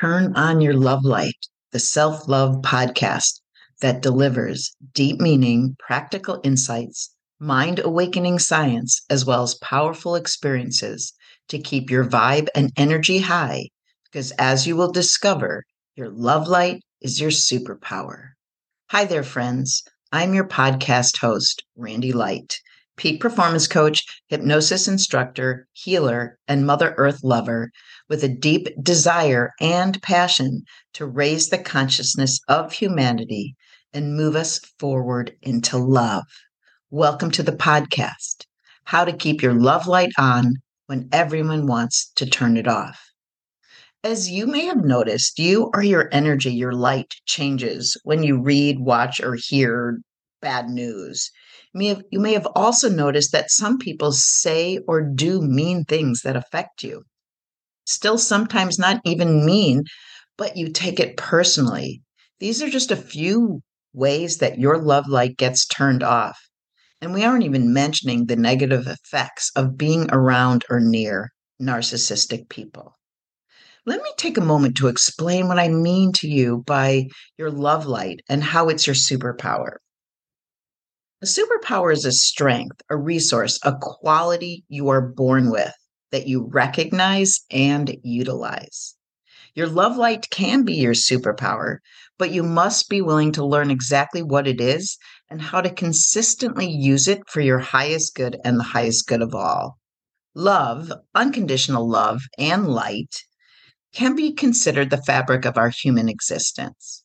Turn on your love light, the self love podcast that delivers deep meaning, practical insights, mind awakening science, as well as powerful experiences to keep your vibe and energy high. Because as you will discover, your love light is your superpower. Hi there, friends. I'm your podcast host, Randy Light, peak performance coach, hypnosis instructor, healer, and Mother Earth lover with a deep desire and passion to raise the consciousness of humanity and move us forward into love. Welcome to the podcast How to Keep Your Love Light On When Everyone Wants to Turn It Off. As you may have noticed, you or your energy, your light changes when you read, watch, or hear bad news. You may, have, you may have also noticed that some people say or do mean things that affect you still sometimes not even mean, but you take it personally. These are just a few ways that your love light gets turned off. And we aren't even mentioning the negative effects of being around or near narcissistic people. Let me take a moment to explain what I mean to you by your love light and how it's your superpower. A superpower is a strength, a resource, a quality you are born with that you recognize and utilize. Your love light can be your superpower, but you must be willing to learn exactly what it is and how to consistently use it for your highest good and the highest good of all. Love, unconditional love, and light can be considered the fabric of our human existence.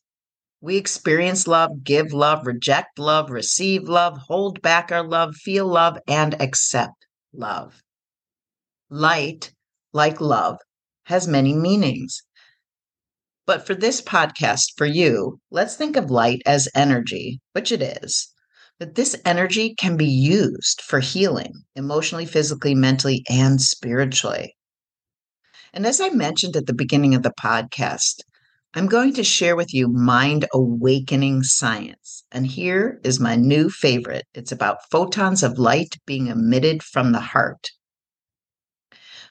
We experience love, give love, reject love, receive love, hold back our love, feel love, and accept love. Light, like love, has many meanings. But for this podcast, for you, let's think of light as energy, which it is. But this energy can be used for healing emotionally, physically, mentally, and spiritually. And as I mentioned at the beginning of the podcast, I'm going to share with you mind awakening science. And here is my new favorite it's about photons of light being emitted from the heart.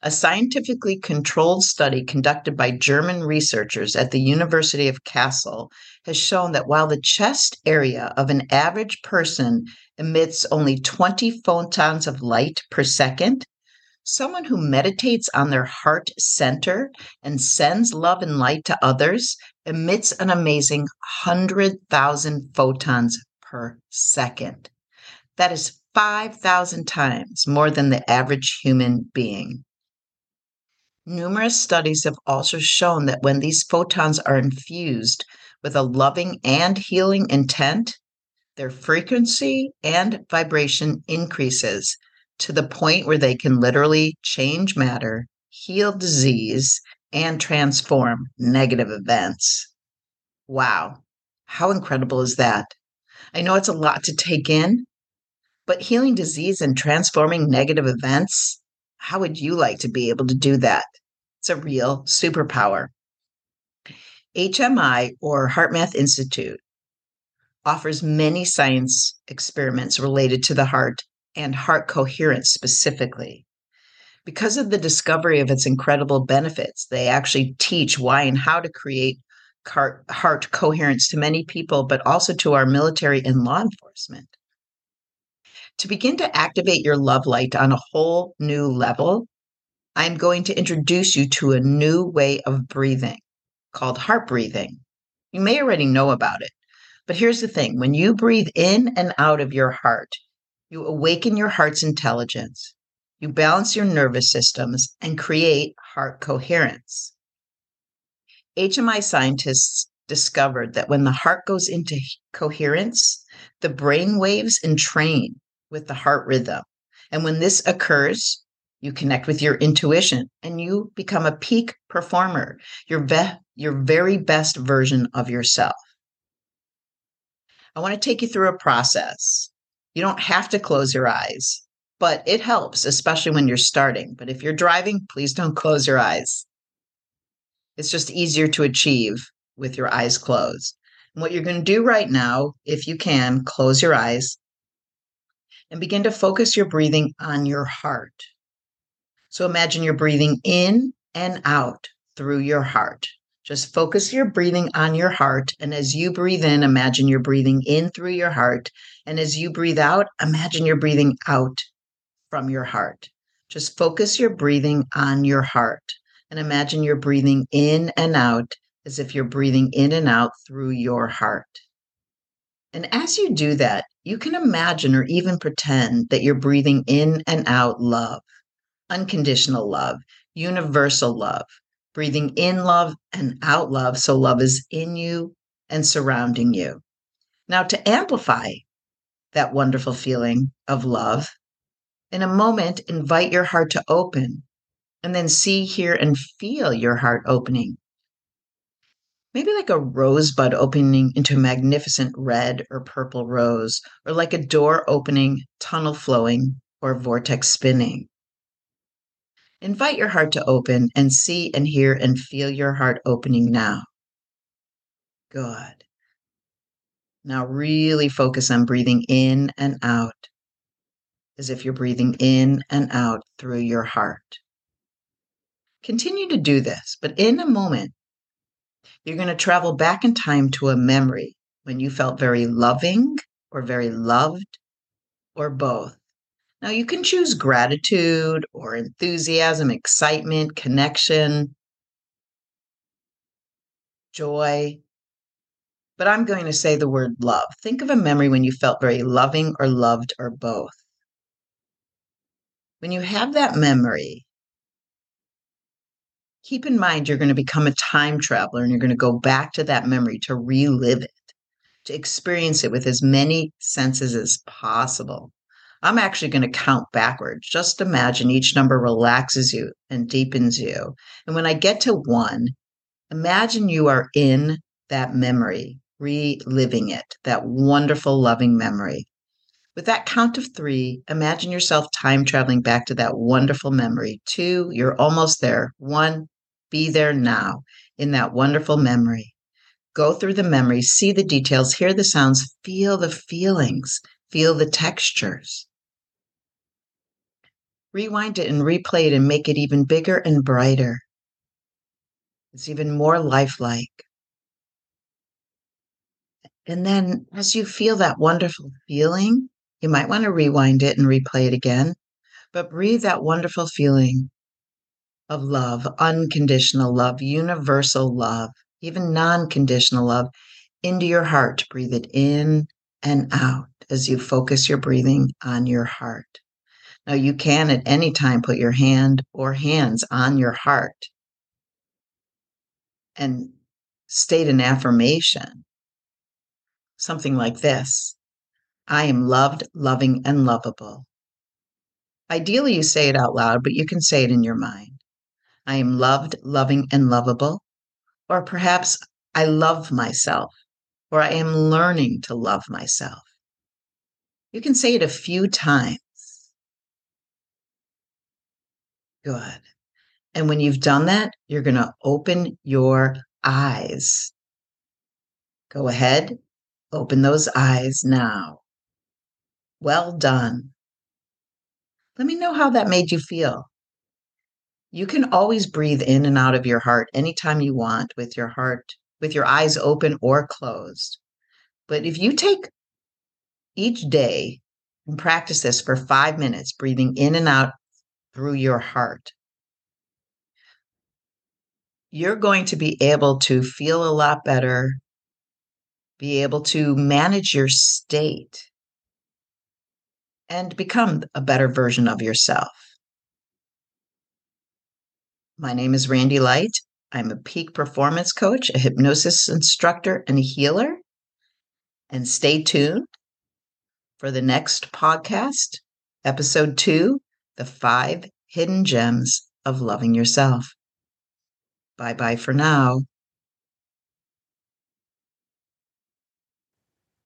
A scientifically controlled study conducted by German researchers at the University of Kassel has shown that while the chest area of an average person emits only 20 photons of light per second, someone who meditates on their heart center and sends love and light to others emits an amazing 100,000 photons per second. That is 5,000 times more than the average human being. Numerous studies have also shown that when these photons are infused with a loving and healing intent, their frequency and vibration increases to the point where they can literally change matter, heal disease, and transform negative events. Wow, how incredible is that? I know it's a lot to take in, but healing disease and transforming negative events, how would you like to be able to do that? It's a real superpower. HMI or HeartMath Institute offers many science experiments related to the heart and heart coherence specifically. Because of the discovery of its incredible benefits, they actually teach why and how to create heart, coherence to many people, but also to our military and law enforcement. To begin to activate your love light on a whole new level, I'm going to introduce you to a new way of breathing called heart breathing. You may already know about it, but here's the thing when you breathe in and out of your heart, you awaken your heart's intelligence, you balance your nervous systems, and create heart coherence. HMI scientists discovered that when the heart goes into coherence, the brain waves entrain with the heart rhythm. And when this occurs, you connect with your intuition and you become a peak performer, your, ve- your very best version of yourself. I want to take you through a process. You don't have to close your eyes, but it helps, especially when you're starting. But if you're driving, please don't close your eyes. It's just easier to achieve with your eyes closed. And what you're going to do right now, if you can, close your eyes and begin to focus your breathing on your heart. So imagine you're breathing in and out through your heart. Just focus your breathing on your heart. And as you breathe in, imagine you're breathing in through your heart. And as you breathe out, imagine you're breathing out from your heart. Just focus your breathing on your heart and imagine you're breathing in and out as if you're breathing in and out through your heart. And as you do that, you can imagine or even pretend that you're breathing in and out love, unconditional love, universal love, breathing in love and out love. So love is in you and surrounding you. Now, to amplify that wonderful feeling of love, in a moment, invite your heart to open and then see, hear, and feel your heart opening maybe like a rosebud opening into a magnificent red or purple rose, or like a door opening, tunnel flowing, or vortex spinning. Invite your heart to open and see and hear and feel your heart opening now. Good. Now, really focus on breathing in and out as if you're breathing in and out through your heart. Continue to do this, but in a moment, you're going to travel back in time to a memory when you felt very loving or very loved or both. Now, you can choose gratitude or enthusiasm, excitement, connection, joy. But I'm going to say the word love. Think of a memory when you felt very loving or loved or both. When you have that memory, keep in mind you're going to become a time traveler and you're going to go back to that memory to relive it, to experience it with as many senses as possible. I'm actually going to count backwards. Just imagine each number relaxes you and deepens you. And when I get to one, imagine you are in that memory, reliving it, that wonderful, loving memory. With that count of three, imagine yourself time traveling back to that wonderful memory. Two, you're almost there. One, be there now in that wonderful memory. Go through the memories, see the details, hear the sounds, feel the feelings, feel the textures. Rewind it and replay it and make it even bigger and brighter. It's even more lifelike. And then, as you feel that wonderful feeling, you might want to rewind it and replay it again, but breathe that wonderful feeling of love, unconditional love, universal love, even non conditional love into your heart. Breathe it in and out as you focus your breathing on your heart. Now, you can at any time put your hand or hands on your heart and state an affirmation, something like this I am loved, loving, and lovable. Ideally, you say it out loud, but you can say it in your mind. I am loved, loving, and lovable. Or perhaps I love myself, or I am learning to love myself. You can say it a few times. Good. And when you've done that, you're going to open your eyes. Go ahead, open those eyes now. Well done. Let me know how that made you feel. You can always breathe in and out of your heart anytime you want with your heart, with your eyes open or closed. But if you take each day and practice this for five minutes, breathing in and out through your heart, you're going to be able to feel a lot better, be able to manage your state, and become a better version of yourself. My name is Randy Light. I'm a peak performance coach, a hypnosis instructor, and a healer. And stay tuned for the next podcast, episode two The Five Hidden Gems of Loving Yourself. Bye bye for now.